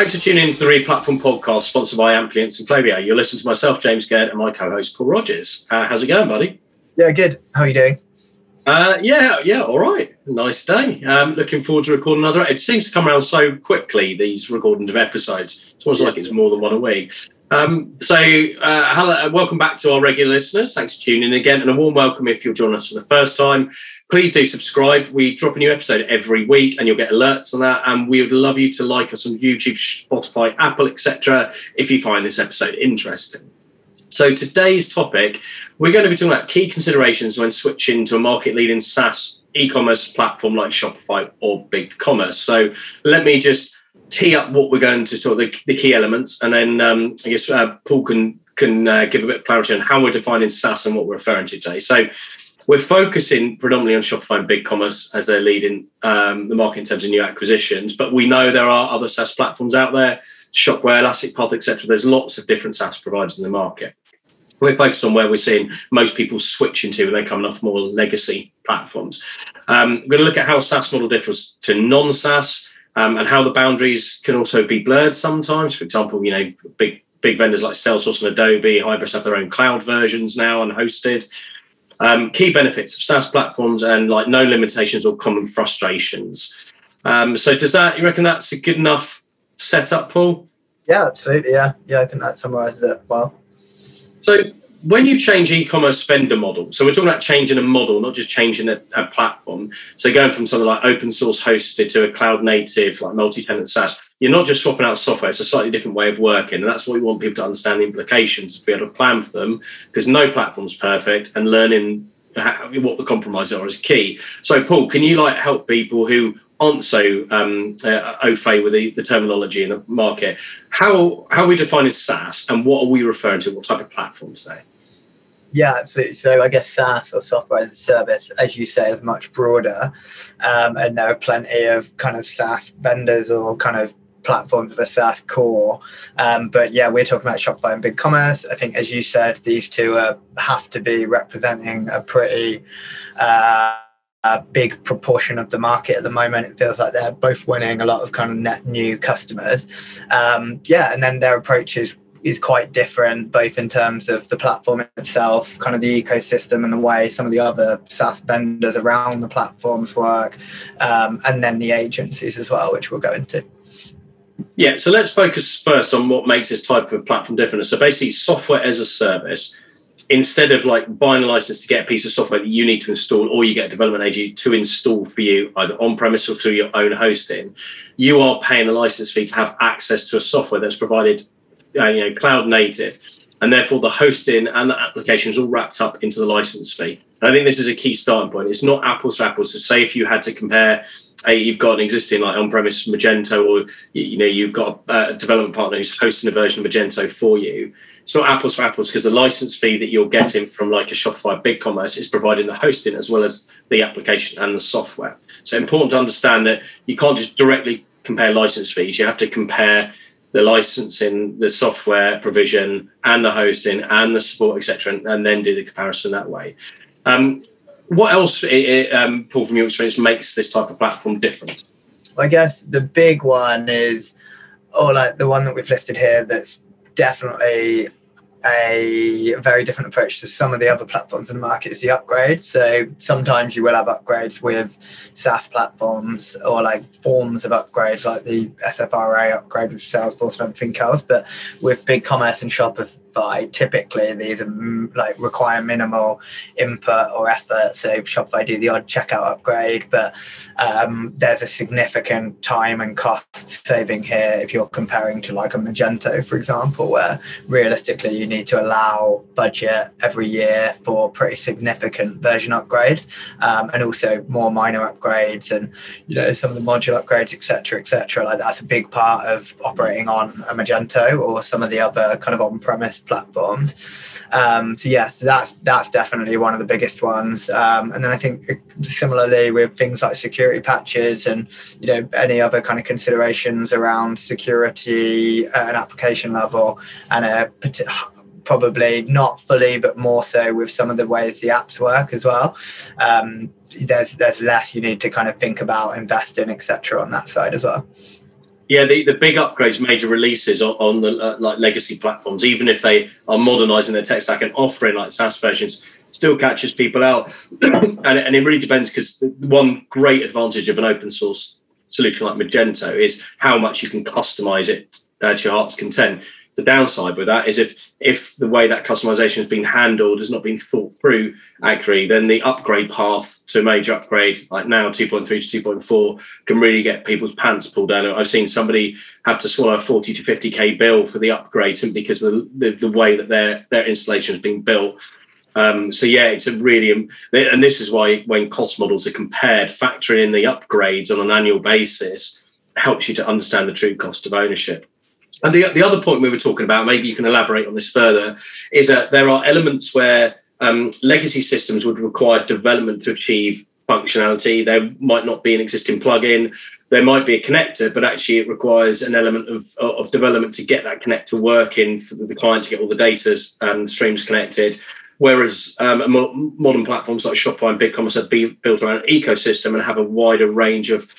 Thanks for tuning in to the Replatform podcast, sponsored by Amplience and Klaviyo. You're listening to myself, James Gurd, and my co-host Paul Rogers. Uh, how's it going, buddy? Yeah, good. How are you doing? Uh, yeah, yeah, all right. Nice day. Um, looking forward to recording another. It seems to come around so quickly. These recording of episodes. It's almost like it's more than one a week. Um, so, uh, hello, uh, welcome back to our regular listeners. Thanks for tuning in again, and a warm welcome if you're joining us for the first time. Please do subscribe. We drop a new episode every week, and you'll get alerts on that. And we would love you to like us on YouTube, Spotify, Apple, etc. If you find this episode interesting. So, today's topic, we're going to be talking about key considerations when switching to a market-leading SaaS e-commerce platform like Shopify or BigCommerce. So, let me just tee up what we're going to talk the, the key elements, and then um, I guess uh, Paul can can uh, give a bit of clarity on how we're defining SaaS and what we're referring to today. So we're focusing predominantly on Shopify and BigCommerce as they're leading um, the market in terms of new acquisitions, but we know there are other SaaS platforms out there, Shopware, Elasticpath, etc. There's lots of different SaaS providers in the market. We're focused on where we're seeing most people switching to when they're coming off more legacy platforms. Um, we're going to look at how SaaS model differs to non-SaaS um, and how the boundaries can also be blurred sometimes. For example, you know, big big vendors like Salesforce and Adobe, Hybris have their own cloud versions now and hosted. Um, key benefits of SaaS platforms and like no limitations or common frustrations. Um, so does that you reckon that's a good enough setup, Paul? Yeah, absolutely. Yeah, yeah, I think that summarizes it well. So when you change e-commerce vendor model, so we're talking about changing a model, not just changing a, a, platform. So going from something like open source hosted to a cloud native, like multi-tenant SaaS, you're not just swapping out software. It's a slightly different way of working, and that's what we want people to understand the implications to be able to plan for them, because no platform's perfect, and learning what the compromises are is key. So, Paul, can you like help people who aren't so um, uh, au fait with the, the terminology in the market? How how are we defining SaaS, and what are we referring to? What type of platforms today? Yeah, absolutely. So I guess SaaS or software as a service, as you say, is much broader, um, and there are plenty of kind of SaaS vendors or kind of platforms with a SaaS core. Um, but yeah, we're talking about Shopify and BigCommerce. I think, as you said, these two uh, have to be representing a pretty uh, a big proportion of the market at the moment. It feels like they're both winning a lot of kind of net new customers. Um, yeah, and then their approach is is quite different, both in terms of the platform itself, kind of the ecosystem, and the way some of the other SaaS vendors around the platforms work, um, and then the agencies as well, which we'll go into. Yeah, so let's focus first on what makes this type of platform different. So basically, software as a service. Instead of like buying a license to get a piece of software that you need to install, or you get a development agency to install for you, either on premise or through your own hosting, you are paying a license fee to have access to a software that's provided uh, you know, cloud native, and therefore the hosting and the application is all wrapped up into the license fee. And I think this is a key starting point. It's not apples to apples. So say if you had to compare, a, you've got an existing like on-premise Magento, or you know you've got a development partner who's hosting a version of Magento for you. It's not apples for apples because the license fee that you're getting from like a Shopify BigCommerce is providing the hosting as well as the application and the software. So important to understand that you can't just directly compare license fees. You have to compare the licensing, the software provision, and the hosting, and the support, etc., and, and, then do the comparison that way. Um, what else, um, Paul, from your experience, makes this type of platform different? I guess the big one is, or like the one that we've listed here, that's definitely a very different approach to some of the other platforms in the market is the upgrade. So sometimes you will have upgrades with SaaS platforms or like forms of upgrades, like the SFRA upgrade with Salesforce and everything else. But with BigCommerce and Shopify, Shopify, typically these are like require minimal input or effort. So Shopify do the odd checkout upgrade, but um, there's a significant time and cost saving here if you're comparing to like a Magento, for example, where realistically you need to allow budget every year for pretty significant version upgrades um, and also more minor upgrades and you know some of the module upgrades, etc., etc. Like that's a big part of operating on a Magento or some of the other kind of on-premise platforms. Um, so yes, that's that's definitely one of the biggest ones. Um, and then I think similarly with things like security patches and you know any other kind of considerations around security at an application level and a probably not fully, but more so with some of the ways the apps work as well. Um, there's there's less you need to kind of think about investing, etc. on that side as well. Yeah, the, the big upgrades, major releases on, on the uh, like legacy platforms, even if they are modernizing their tech stack and offering like SaaS versions, still catches people out. and, and it really depends because one great advantage of an open source solution like Magento is how much you can customize it uh, to your heart's content. The downside with that is if if the way that customization has been handled has not been thought through accurately, then the upgrade path to a major upgrade, like now 2.3 to 2.4, can really get people's pants pulled down. I've seen somebody have to swallow a 40 to 50k bill for the upgrade simply because the, the, the way that their their installation has been built. Um, so yeah, it's a really and this is why when cost models are compared, factoring in the upgrades on an annual basis helps you to understand the true cost of ownership. And the, the other point we were talking about, maybe you can elaborate on this further, is that there are elements where um, legacy systems would require development to achieve functionality. There might not be an existing plugin. There might be a connector, but actually it requires an element of, of development to get that connector working for the client to get all the data and streams connected. Whereas um, modern platforms like Shopify and BigCommerce are built around an ecosystem and have a wider range of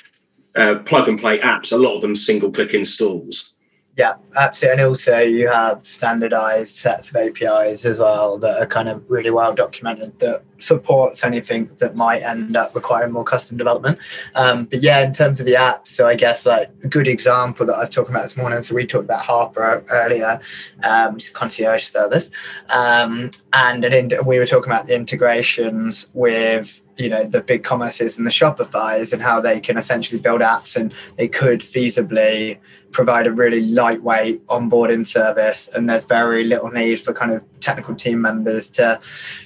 uh, plug and play apps. A lot of them single click installs. Yeah, absolutely. And also, you have standardized sets of APIs as well that are kind of really well documented that supports anything that might end up requiring more custom development. Um, but yeah, in terms of the apps, so I guess like a good example that I was talking about this morning. So we talked about Harper earlier, um, concierge service, um, and in, we were talking about the integrations with you know the BigCommerces and the shopify's and how they can essentially build apps and they could feasibly provide a really lightweight onboarding service. And there's very little need for kind of technical team members to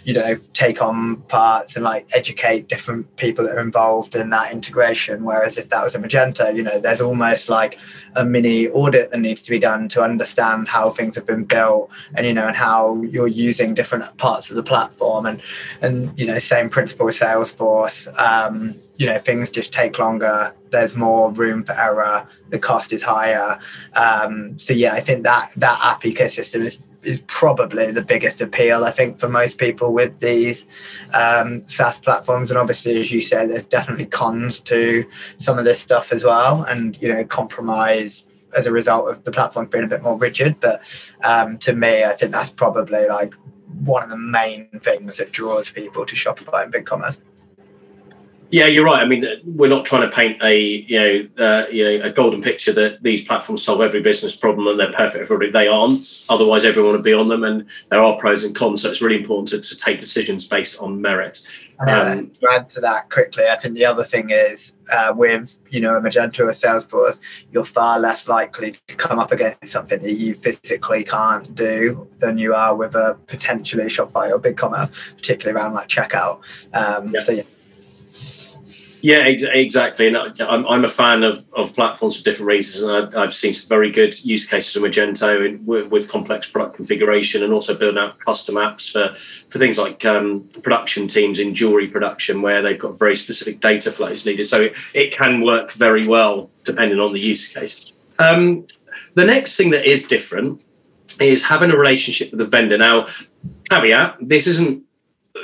you know take on parts and like educate different people that are involved in that integration. Whereas if that was a magento you know there's almost like a mini audit that needs to be done to understand how things have been built and you know and how you're using different parts of the platform. And and you know same principle with salesforce um, you know things just take longer. There's more room for error. The cost is higher. Um, so yeah i think that that app ecosystem is is probably the biggest appeal i think for most people with these um, saas platforms. And obviously as you said there's definitely cons to some of this stuff as well. And you know compromise as a result of the platform being a bit more rigid. But um, to me i think that's probably like one of the main things that draws people to shopify and BigCommerce yeah, you're right. I mean, we're not trying to paint a you know uh, you know a golden picture that these platforms solve every business problem and they're perfect for everybody. They aren't. Otherwise, everyone would be on them, and there are pros and cons. So it's really important to, to take decisions based on merit. Um, to add to that quickly, I think the other thing is uh, with you know a Magento or Salesforce, you're far less likely to come up against something that you physically can't do than you are with a potentially Shopify or BigCommerce, particularly around like checkout. Um, yeah. So yeah, yeah, ex- exactly. And I'm, I'm a fan of, of platforms for different reasons. And I, have seen some very good use cases of Magento in, with, with, complex product configuration and also building out custom apps for, for things like um, production teams in jewelry production where they've got very specific data flows needed. So it, it can work very well depending on the use case. Um, the next thing that is different is having a relationship with the vendor. Now, caveat, this isn't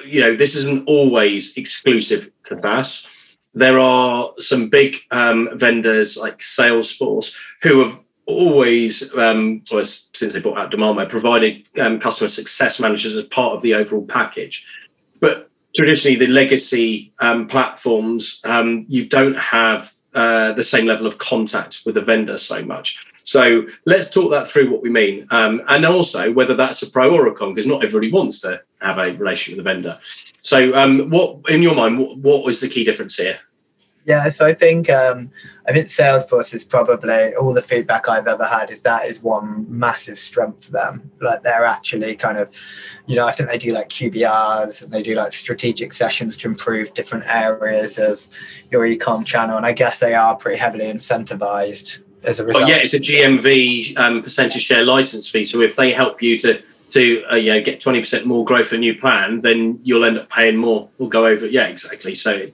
you know this isn't always exclusive to SaaS there are some big um, vendors like Salesforce who have always, um, well, since they bought out Demandware, provided um, customer success managers as part of the overall package. But traditionally, the legacy um, platforms, um, you don't have uh, the same level of contact with the vendor so much. So let's talk that through what we mean, um, and also whether that's a pro or a con, because not everybody wants to have a relationship with a vendor. So, um, what in your mind, what, what was the key difference here? Yeah, so I think um, I think Salesforce is probably all the feedback I've ever had is that is one massive strength for them. Like they're actually kind of, you know, I think they do like QBRs and they do like strategic sessions to improve different areas of your ecom channel, and I guess they are pretty heavily incentivized as a result. yeah, it's a GMV um, percentage share license fee. So if they help you to to uh, you know get twenty percent more growth than you plan, then you'll end up paying more. We'll go over. Yeah, exactly. So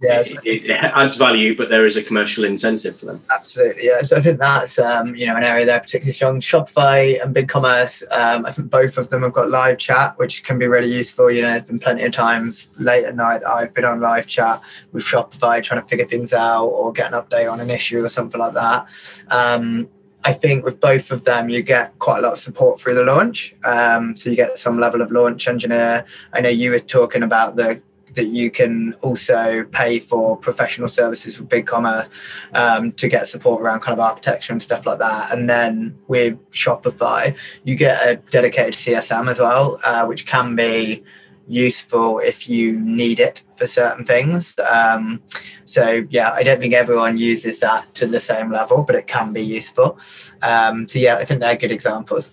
yeah, it, it, adds value, but there is a commercial incentive for them. Absolutely, yeah. So I think that's um, you know an area they're particularly strong. Shopify and BigCommerce, um, I think both of them have got live chat, which can be really useful. You know, there's been plenty of times late at night that I've been on live chat with Shopify trying to figure things out or get an update on an issue or something like that. Um, I think with both of them, you get quite a lot of support through the launch. Um, so you get some level of launch engineer. I know you were talking about the that you can also pay for professional services with BigCommerce um, to get support around kind of architecture and stuff like that. And then with Shopify, you get a dedicated CSM as well, uh, which can be useful if you need it for certain things. Um, so yeah, I don't think everyone uses that to the same level, but it can be useful. Um, so yeah, I think they're good examples.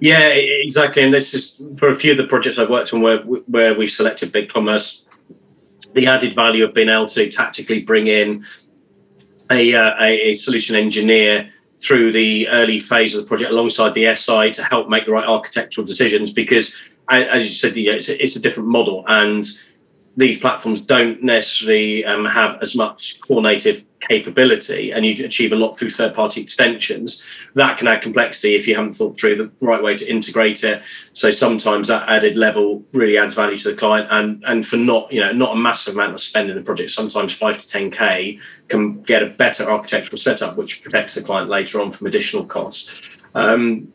Yeah, exactly. And this is for a few of the projects I've worked on where where we've selected big commerce. the added value of being able to tactically bring in a, uh, a, a solution engineer through the early phase of the project alongside the SI to help make the right architectural decisions because as you said, it's, a, it's a different model, and these platforms don't necessarily um, have as much core native capability, and you achieve a lot through third party extensions. That can add complexity if you haven't thought through the right way to integrate it. So sometimes that added level really adds value to the client, and and for not you know not a massive amount of spend in the project, sometimes five to ten k can get a better architectural setup, which protects the client later on from additional costs. Um,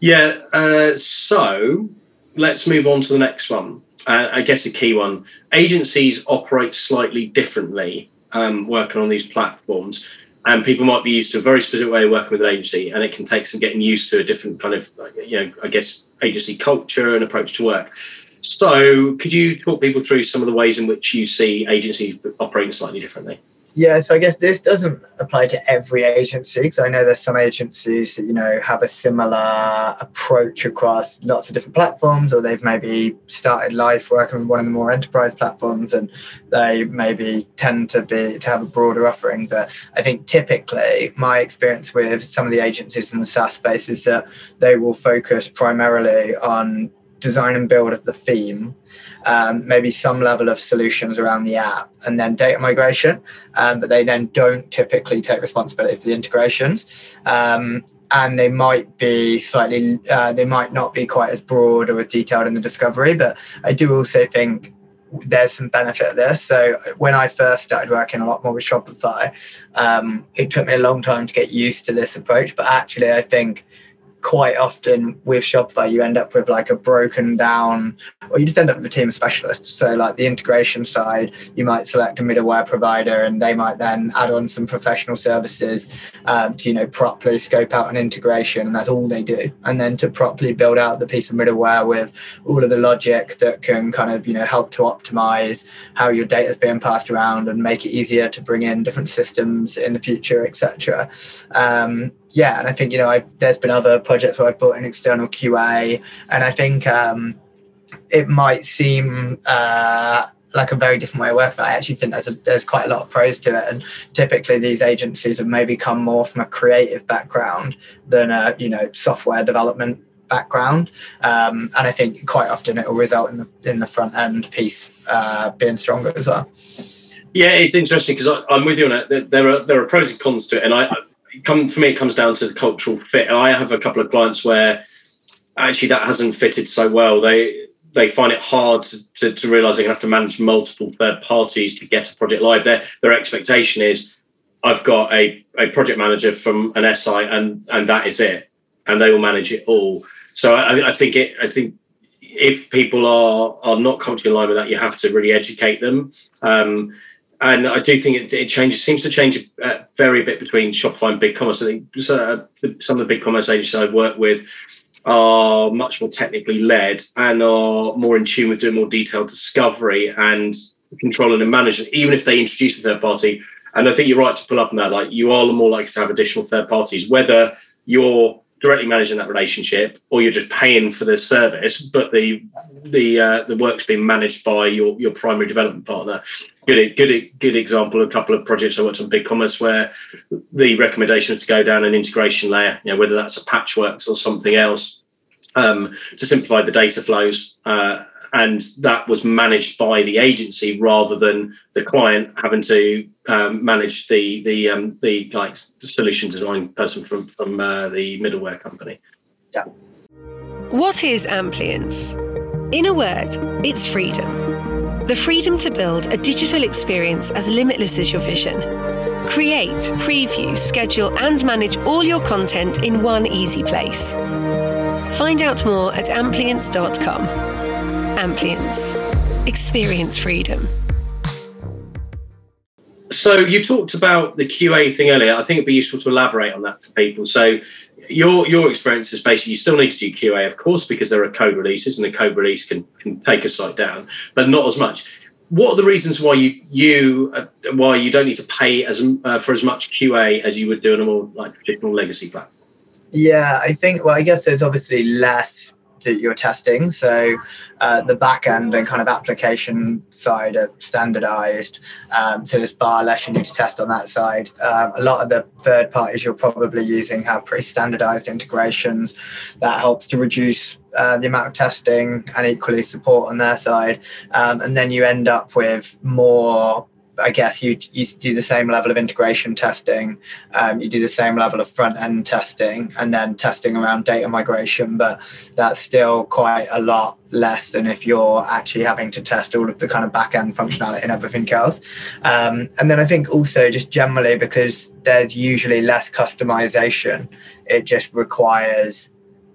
yeah, uh, so let's move on to the next one. Uh, I guess a key one. Agencies operate slightly differently um, working on these platforms. And people might be used to a very specific way of working with an agency, and it can take some getting used to a different kind of, you know, I guess, agency culture and approach to work. So, could you talk people through some of the ways in which you see agencies operating slightly differently? Yeah, so I guess this doesn't apply to every agency because I know there's some agencies that you know have a similar approach across lots of different platforms, or they've maybe started life working with one of the more enterprise platforms, and they maybe tend to be to have a broader offering. But I think typically my experience with some of the agencies in the SaaS space is that they will focus primarily on design and build of the theme, um, maybe some level of solutions around the app, and then data migration. Um, but they then don't typically take responsibility for the integrations. Um, and they might be slightly, uh, they might not be quite as broad or as detailed in the discovery. But I do also think there's some benefit this. So when I first started working a lot more with Shopify, um, it took me a long time to get used to this approach. But actually, I think quite often with Shopify, you end up with like a broken down, or you just end up with a team of specialists. So, like the integration side, you might select a middleware provider, and they might then add on some professional services um, to you know properly scope out an integration, and that's all they do. And then to properly build out the piece of middleware with all of the logic that can kind of you know help to optimize how your data is being passed around and make it easier to bring in different systems in the future, etc. Um, yeah, and I think you know I've, there's been other projects where I've brought in external QA, and I think um, it might seem uh, like a very different way of working, but I actually think there's a, there's quite a lot of pros to it. And typically, these agencies have maybe come more from a creative background than a you know software development background, um, and I think quite often it will result in the in the front end piece uh, being stronger as well. Yeah, it's interesting because I'm with you on it. There are there are pros and cons to it, and I come for me, it comes down to the cultural fit. I have a couple of clients where actually that hasn't fitted so well. They they find it hard to, to, to realize they have to manage multiple third parties to get a project live. Their their expectation is I've got a, a project manager from an SI and and that is it, and they will manage it all. So I, I think it I think if people are are not in line with that, you have to really educate them. Um, and I do think it, it changes. Seems to change uh, very a bit between Shopify and BigCommerce. I think uh, some of the BigCommerce agencies I've worked with are much more technically led and are more in tune with doing more detailed discovery and controlling and management, even if they introduce a third party. And I think you're right to pull up on that. Like you are more likely to have additional third parties, whether you're directly managing that relationship or you're just paying for the service but the the uh, the work's being managed by your your primary development partner. Good good good example a couple of projects i worked on big commerce where the recommendation is to go down an integration layer you know whether that's a patchworks or something else um, to simplify the data flows uh, and that was managed by the agency rather than the client having to um, manage the the um, the like solution design person from from uh, the middleware company. Yeah. What is Amplience? In a word, it's freedom. The freedom to build a digital experience as limitless as your vision. Create, preview, schedule, and manage all your content in one easy place. Find out more at amplience.com. Amplience. Experience freedom. So you talked about the QA thing earlier. I think it'd be useful to elaborate on that for people. So your your experience is basically you still need to do QA, of course, because there are code releases and the code release can, can take a site down, but not as much. What are the reasons why you you uh, why you don't need to pay as uh, for as much QA as you would do on a more like traditional legacy platform? Yeah, I think. Well, I guess there's obviously less that you're testing. So uh, the back end and kind of application side are standardized. Um, so there's far less you need to test on that side. Um, a lot of the third parties you're probably using have pretty standardized integrations. That helps to reduce uh, the amount of testing and equally support on their side. Um, and then you end up with more I guess you you do the same level of integration testing, um, you do the same level of front end testing, and then testing around data migration. But that's still quite a lot less than if you're actually having to test all of the kind of back end functionality and everything else. Um, and then I think also just generally because there's usually less customization, it just requires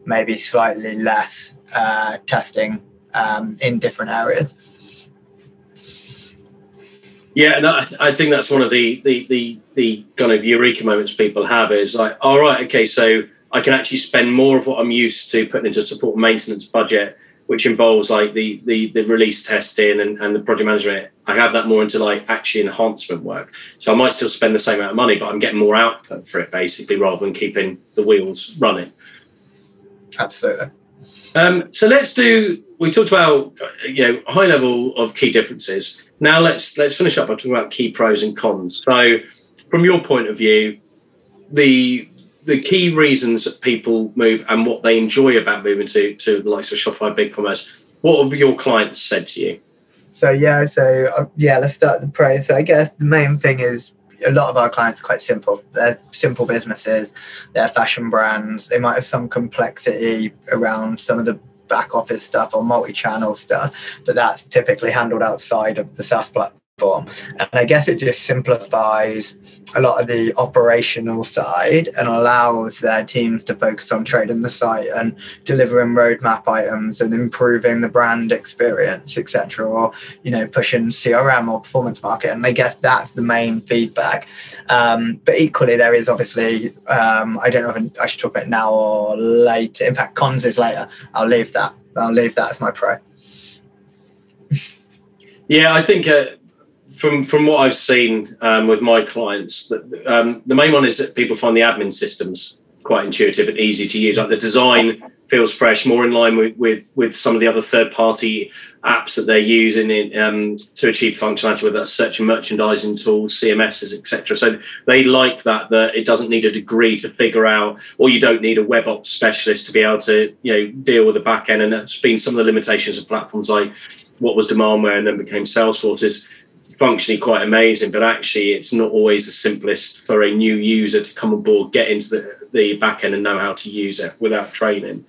maybe slightly less uh, testing um, in different areas. Yeah, no, I, think that's one of the, the the the kind of eureka moments people have is like, all right, okay, so I can actually spend more of what I'm used to putting into support maintenance budget, which involves like the the, the release testing and, and the project management. I have that more into like actually enhancement work. So I might still spend the same amount of money, but I'm getting more output for it basically, rather than keeping the wheels running. Absolutely. Um, so let's do. We talked about you know high level of key differences. Now let's let's finish up by talking about key pros and cons. So, from your point of view, the the key reasons that people move and what they enjoy about moving to to the likes of Shopify BigCommerce. What have your clients said to you? So yeah, so uh, yeah, let's start the pros. So I guess the main thing is a lot of our clients are quite simple. They're simple businesses. They're fashion brands. They might have some complexity around some of the back office stuff or multi-channel stuff, but that's typically handled outside of the SaaS platform. And I guess it just simplifies a lot of the operational side and allows their teams to focus on trading the site and delivering roadmap items and improving the brand experience, etc. Or you know, pushing CRM or performance market. And I guess that's the main feedback. Um, but equally, there is obviously um, I don't know if I should talk about it now or later. In fact, cons is later. I'll leave that. I'll leave that as my pro. yeah, I think. Uh from from what I've seen um, with my clients, that um, the main one is that people find the admin systems quite intuitive and easy to use. Like the design feels fresh, more in line with with, with some of the other third party apps that they're using in, um, to achieve functionality, whether that's search and merchandising tools, CMSs, etc. So they like that that it doesn't need a degree to figure out, or you don't need a web ops specialist to be able to you know deal with the back end. And that's been some of the limitations of platforms like what was Demandware and then became Salesforce is functionally quite amazing, but actually it's not always the simplest for a new user to come on board, get into the, the back end and know how to use it without training.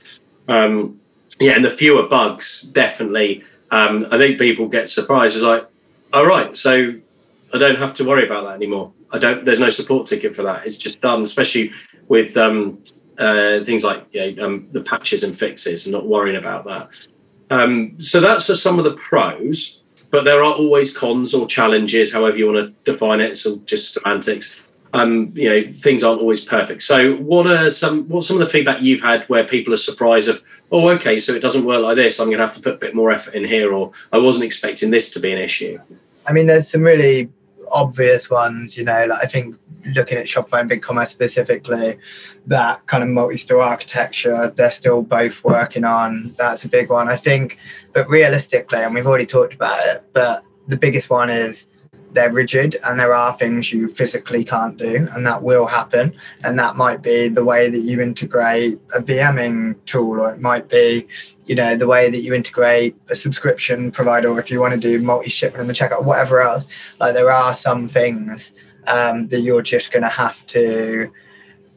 Um, yeah, and the fewer bugs, definitely. Um, I think people get surprised. It's like, all right, so I don't have to worry about that anymore. I don't. There's no support ticket for that. It's just done, especially with um, uh, things like you know, um, the patches and fixes, and not worrying about that. Um, so that's some of the pros but there are always cons or challenges, however you want to define it. So just semantics. Um, you know, things aren't always perfect. So, what are some what's some of the feedback you've had where people are surprised of, oh, okay, so it doesn't work like this. I'm going to have to put a bit more effort in here, or I wasn't expecting this to be an issue. I mean, there's some really obvious ones. You know, like I think looking at Shopify and BigCommerce specifically, that kind of multi-store architecture, they're still both working on. That's a big one, I think. But realistically, and we've already talked about it, but the biggest one is they're rigid and there are things you physically can't do and that will happen. And that might be the way that you integrate a vming tool or it might be you know the way that you integrate a subscription provider or if you want to do multi-shipment in the checkout whatever else. Like there are some things um, that you're just going to have to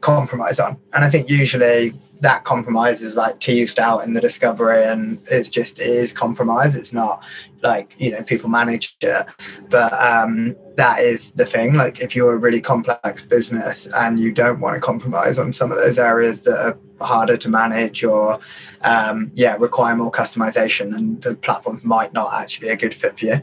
compromise on. And i think usually that compromise is like teased out in the discovery and it's just it is compromise. It's not like you know people manage it. But um that is the thing. Like if you're a really complex business and you don't want to compromise on some of those areas that are harder to manage or um yeah require more customization and the platform might not actually be a good fit for you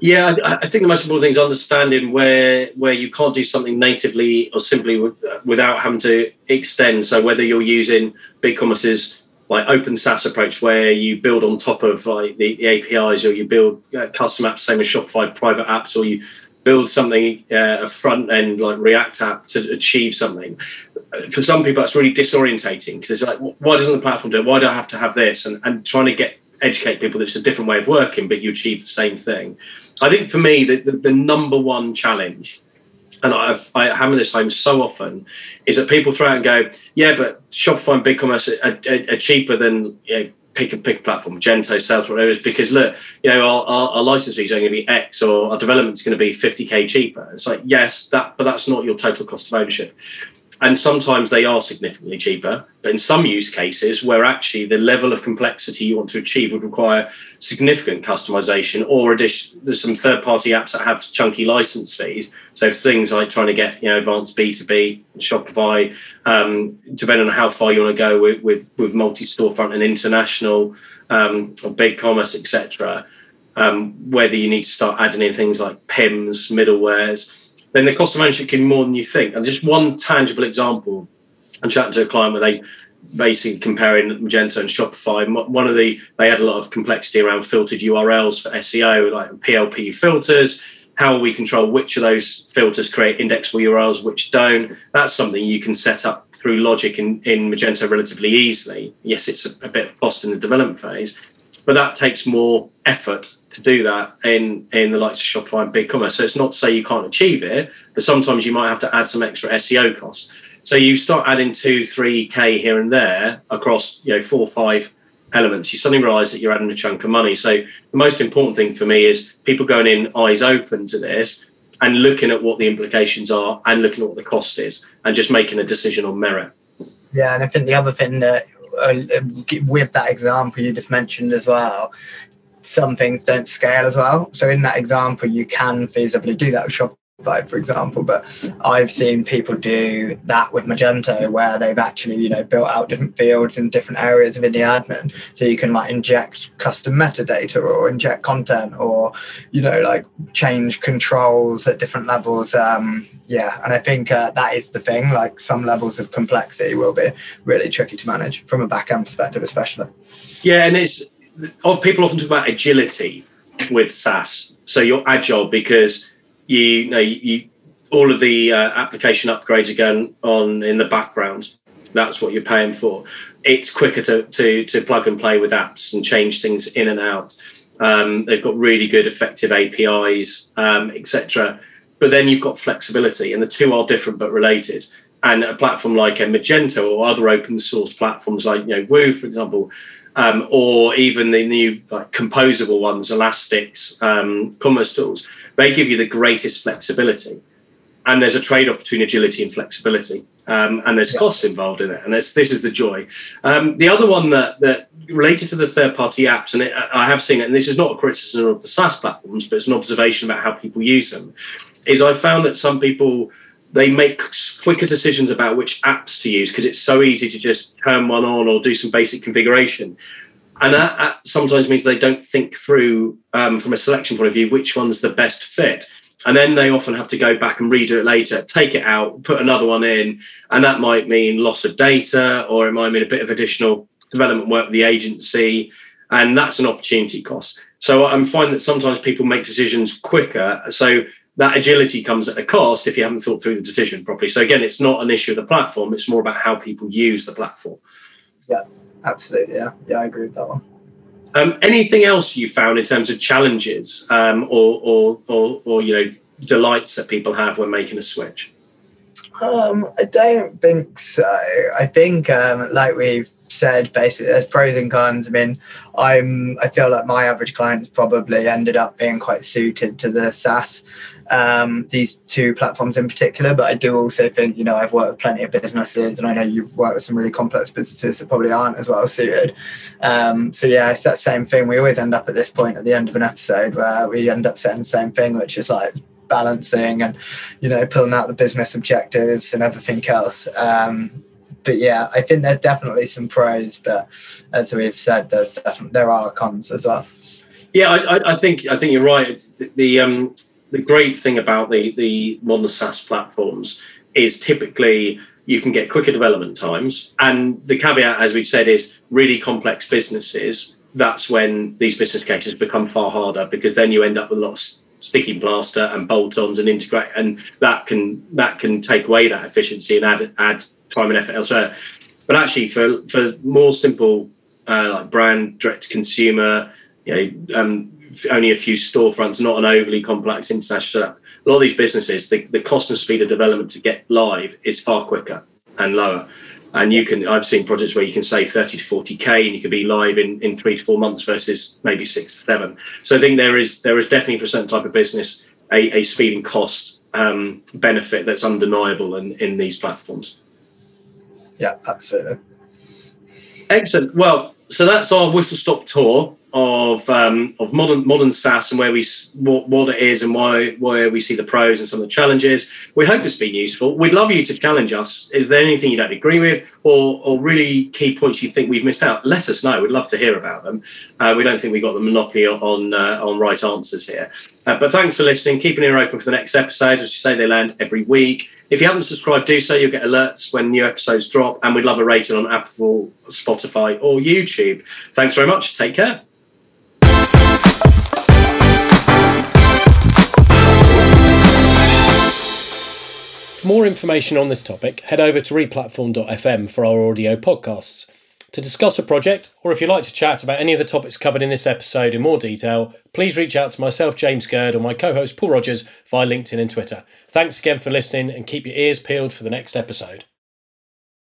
yeah, I, think the most important thing is understanding where where you can't do something natively or simply with, without having to extend. So whether you're using big BigCommerce's like open SaaS approach, where you build on top of like the, the APIs, or you build uh, custom apps, same as Shopify private apps, or you build something uh, a front end like React app to achieve something. For some people, that's really disorientating because it's like, why doesn't the platform do it? Why do I have to have this? And and trying to get educate people that it's a different way of working, but you achieve the same thing. I think for me, the, the, the number one challenge, and I've, I hammer this home so often, is that people throw out and go, yeah, but Shopify and BigCommerce are, are, are cheaper than you know, pick a pick platform, Magento, Sales, whatever it is, because look, you know, our, our, our license fees are going to be X or our development is going to be 50k cheaper. It's like, yes, that, but that's not your total cost of ownership and sometimes they are significantly cheaper. But in some use cases, where actually the level of complexity you want to achieve would require significant customization, or addition, there's some third-party apps that have chunky license fees. So things like trying to get you know advanced B2B, Shopify, um, depending on how far you want to go with with, with multi-storefront and international, um, or BigCommerce, etc. Um, whether you need to start adding in things like PIMS, middlewares then the cost of ownership can be more than you think. And just one tangible example, I'm chatting to a client where they basically comparing Magento and Shopify. One of the they had a lot of complexity around filtered URLs for SEO, like PLP filters. How we control which of those filters create indexable URLs, which don't. That's something you can set up through logic in, in Magento relatively easily. Yes, it's a, a bit of cost in the development phase, but that takes more effort to do that in in the likes of Shopify and BigCommerce. So it's not to say you can't achieve it, but sometimes you might have to add some extra SEO costs. So you start adding two, three k here and there across you know four or five elements. You suddenly realise that you're adding a chunk of money. So the most important thing for me is people going in eyes open to this and looking at what the implications are and looking at what the cost is and just making a decision on merit. Yeah, and I think the other thing that uh, with that example you just mentioned as well some things don't scale as well. So in that example, you can feasibly do that with Shopify, for example. But I've seen people do that with Magento, where they've actually, you know, built out different fields in different areas within the admin, so you can like inject custom metadata or inject content, or you know, like change controls at different levels. Um, yeah, and I think uh, that is the thing. Like some levels of complexity will be really tricky to manage from a backend perspective, especially. Yeah, and it's people often talk about agility with SaaS. So you're agile because you, you know you, all of the uh, application upgrades are going on in the background. That's what you're paying for. It's quicker to to to plug and play with apps and change things in and out. Um, they've got really good, effective APIs, um, etc. But then you've got flexibility, and the two are different but related. And a platform like a Magento or other open source platforms like you know Woo, for example, um, or even the new like, composable ones, Elastics, um, commerce tools, they give you the greatest flexibility. And there's a trade off between agility and flexibility. Um, and there's yeah. costs involved in it. And this is the joy. Um, the other one that, that related to the third party apps, and it, I have seen it, and this is not a criticism of the SaaS platforms, but it's an observation about how people use them, is I found that some people they make quicker decisions about which apps to use because it's so easy to just turn one on or do some basic configuration. And that, that sometimes means they don't think through um, from a selection point of view which one's the best fit. And then they often have to go back and redo it later, take it out, put another one in. And that might mean loss of data or it might mean a bit of additional development work with the agency. And that's an opportunity cost. So I find that sometimes people make decisions quicker. So that agility comes at a cost if you haven't thought through the decision properly. So again, it's not an issue of the platform; it's more about how people use the platform. Yeah, absolutely. Yeah, yeah, I agree with that one. Um, anything else you found in terms of challenges um, or, or, or, or, you know, delights that people have when making a switch? Um, I don't think so. I think, um, like we've said, basically, there's pros and cons. I mean, I'm I feel like my average clients probably ended up being quite suited to the SaaS, um, these two platforms in particular. But I do also think, you know, I've worked with plenty of businesses, and I know you've worked with some really complex businesses that probably aren't as well suited. Um, so yeah, it's that same thing. We always end up at this point at the end of an episode where we end up saying the same thing, which is like balancing and you know pulling out the business objectives and everything else. Um, but yeah i think there's definitely some pros but as we've said there's definitely there are cons as well. Yeah i, I think i think you're right. The, the um the great thing about the the modern saas platforms is typically you can get quicker development times. And the caveat as we've said is really complex businesses. That's when these business cases become far harder because then you end up with a lot of sticky plaster and bolt-ons and integrate and that can that can take away that efficiency and add add time and effort elsewhere. But actually for for more simple uh, like brand direct to consumer you know um, only a few storefronts not an overly complex international setup a lot of these businesses the, the cost and speed of development to get live is far quicker and lower and you can i've seen projects where you can save 30 to 40k and you could be live in, in three to four months versus maybe six to seven. So i think there is there is definitely for a certain type of business a, a speed and cost um, benefit that's undeniable in, in these platforms. Yeah absolutely. Excellent. Well so that's our whistle stop tour of um, of modern modern SaaS and where we what, what it is and why where we see the pros and some of the challenges. We hope it's been useful. We'd love you to challenge us. Is there anything you don't agree with, or or really key points you think we've missed out? Let us know. We'd love to hear about them. Uh, we don't think we got the monopoly on uh, on right answers here. Uh, but thanks for listening. Keep an ear open for the next episode. As you say, they land every week. If you haven't subscribed, do so. You'll get alerts when new episodes drop. And we'd love a rating on Apple, Spotify, or YouTube. Thanks very much. Take care. For more information on this topic, head over to replatform.fm for our audio podcasts. To discuss a project, or if you'd like to chat about any of the topics covered in this episode in more detail, please reach out to myself, James Gurd, or my co host, Paul Rogers, via LinkedIn and Twitter. Thanks again for listening, and keep your ears peeled for the next episode.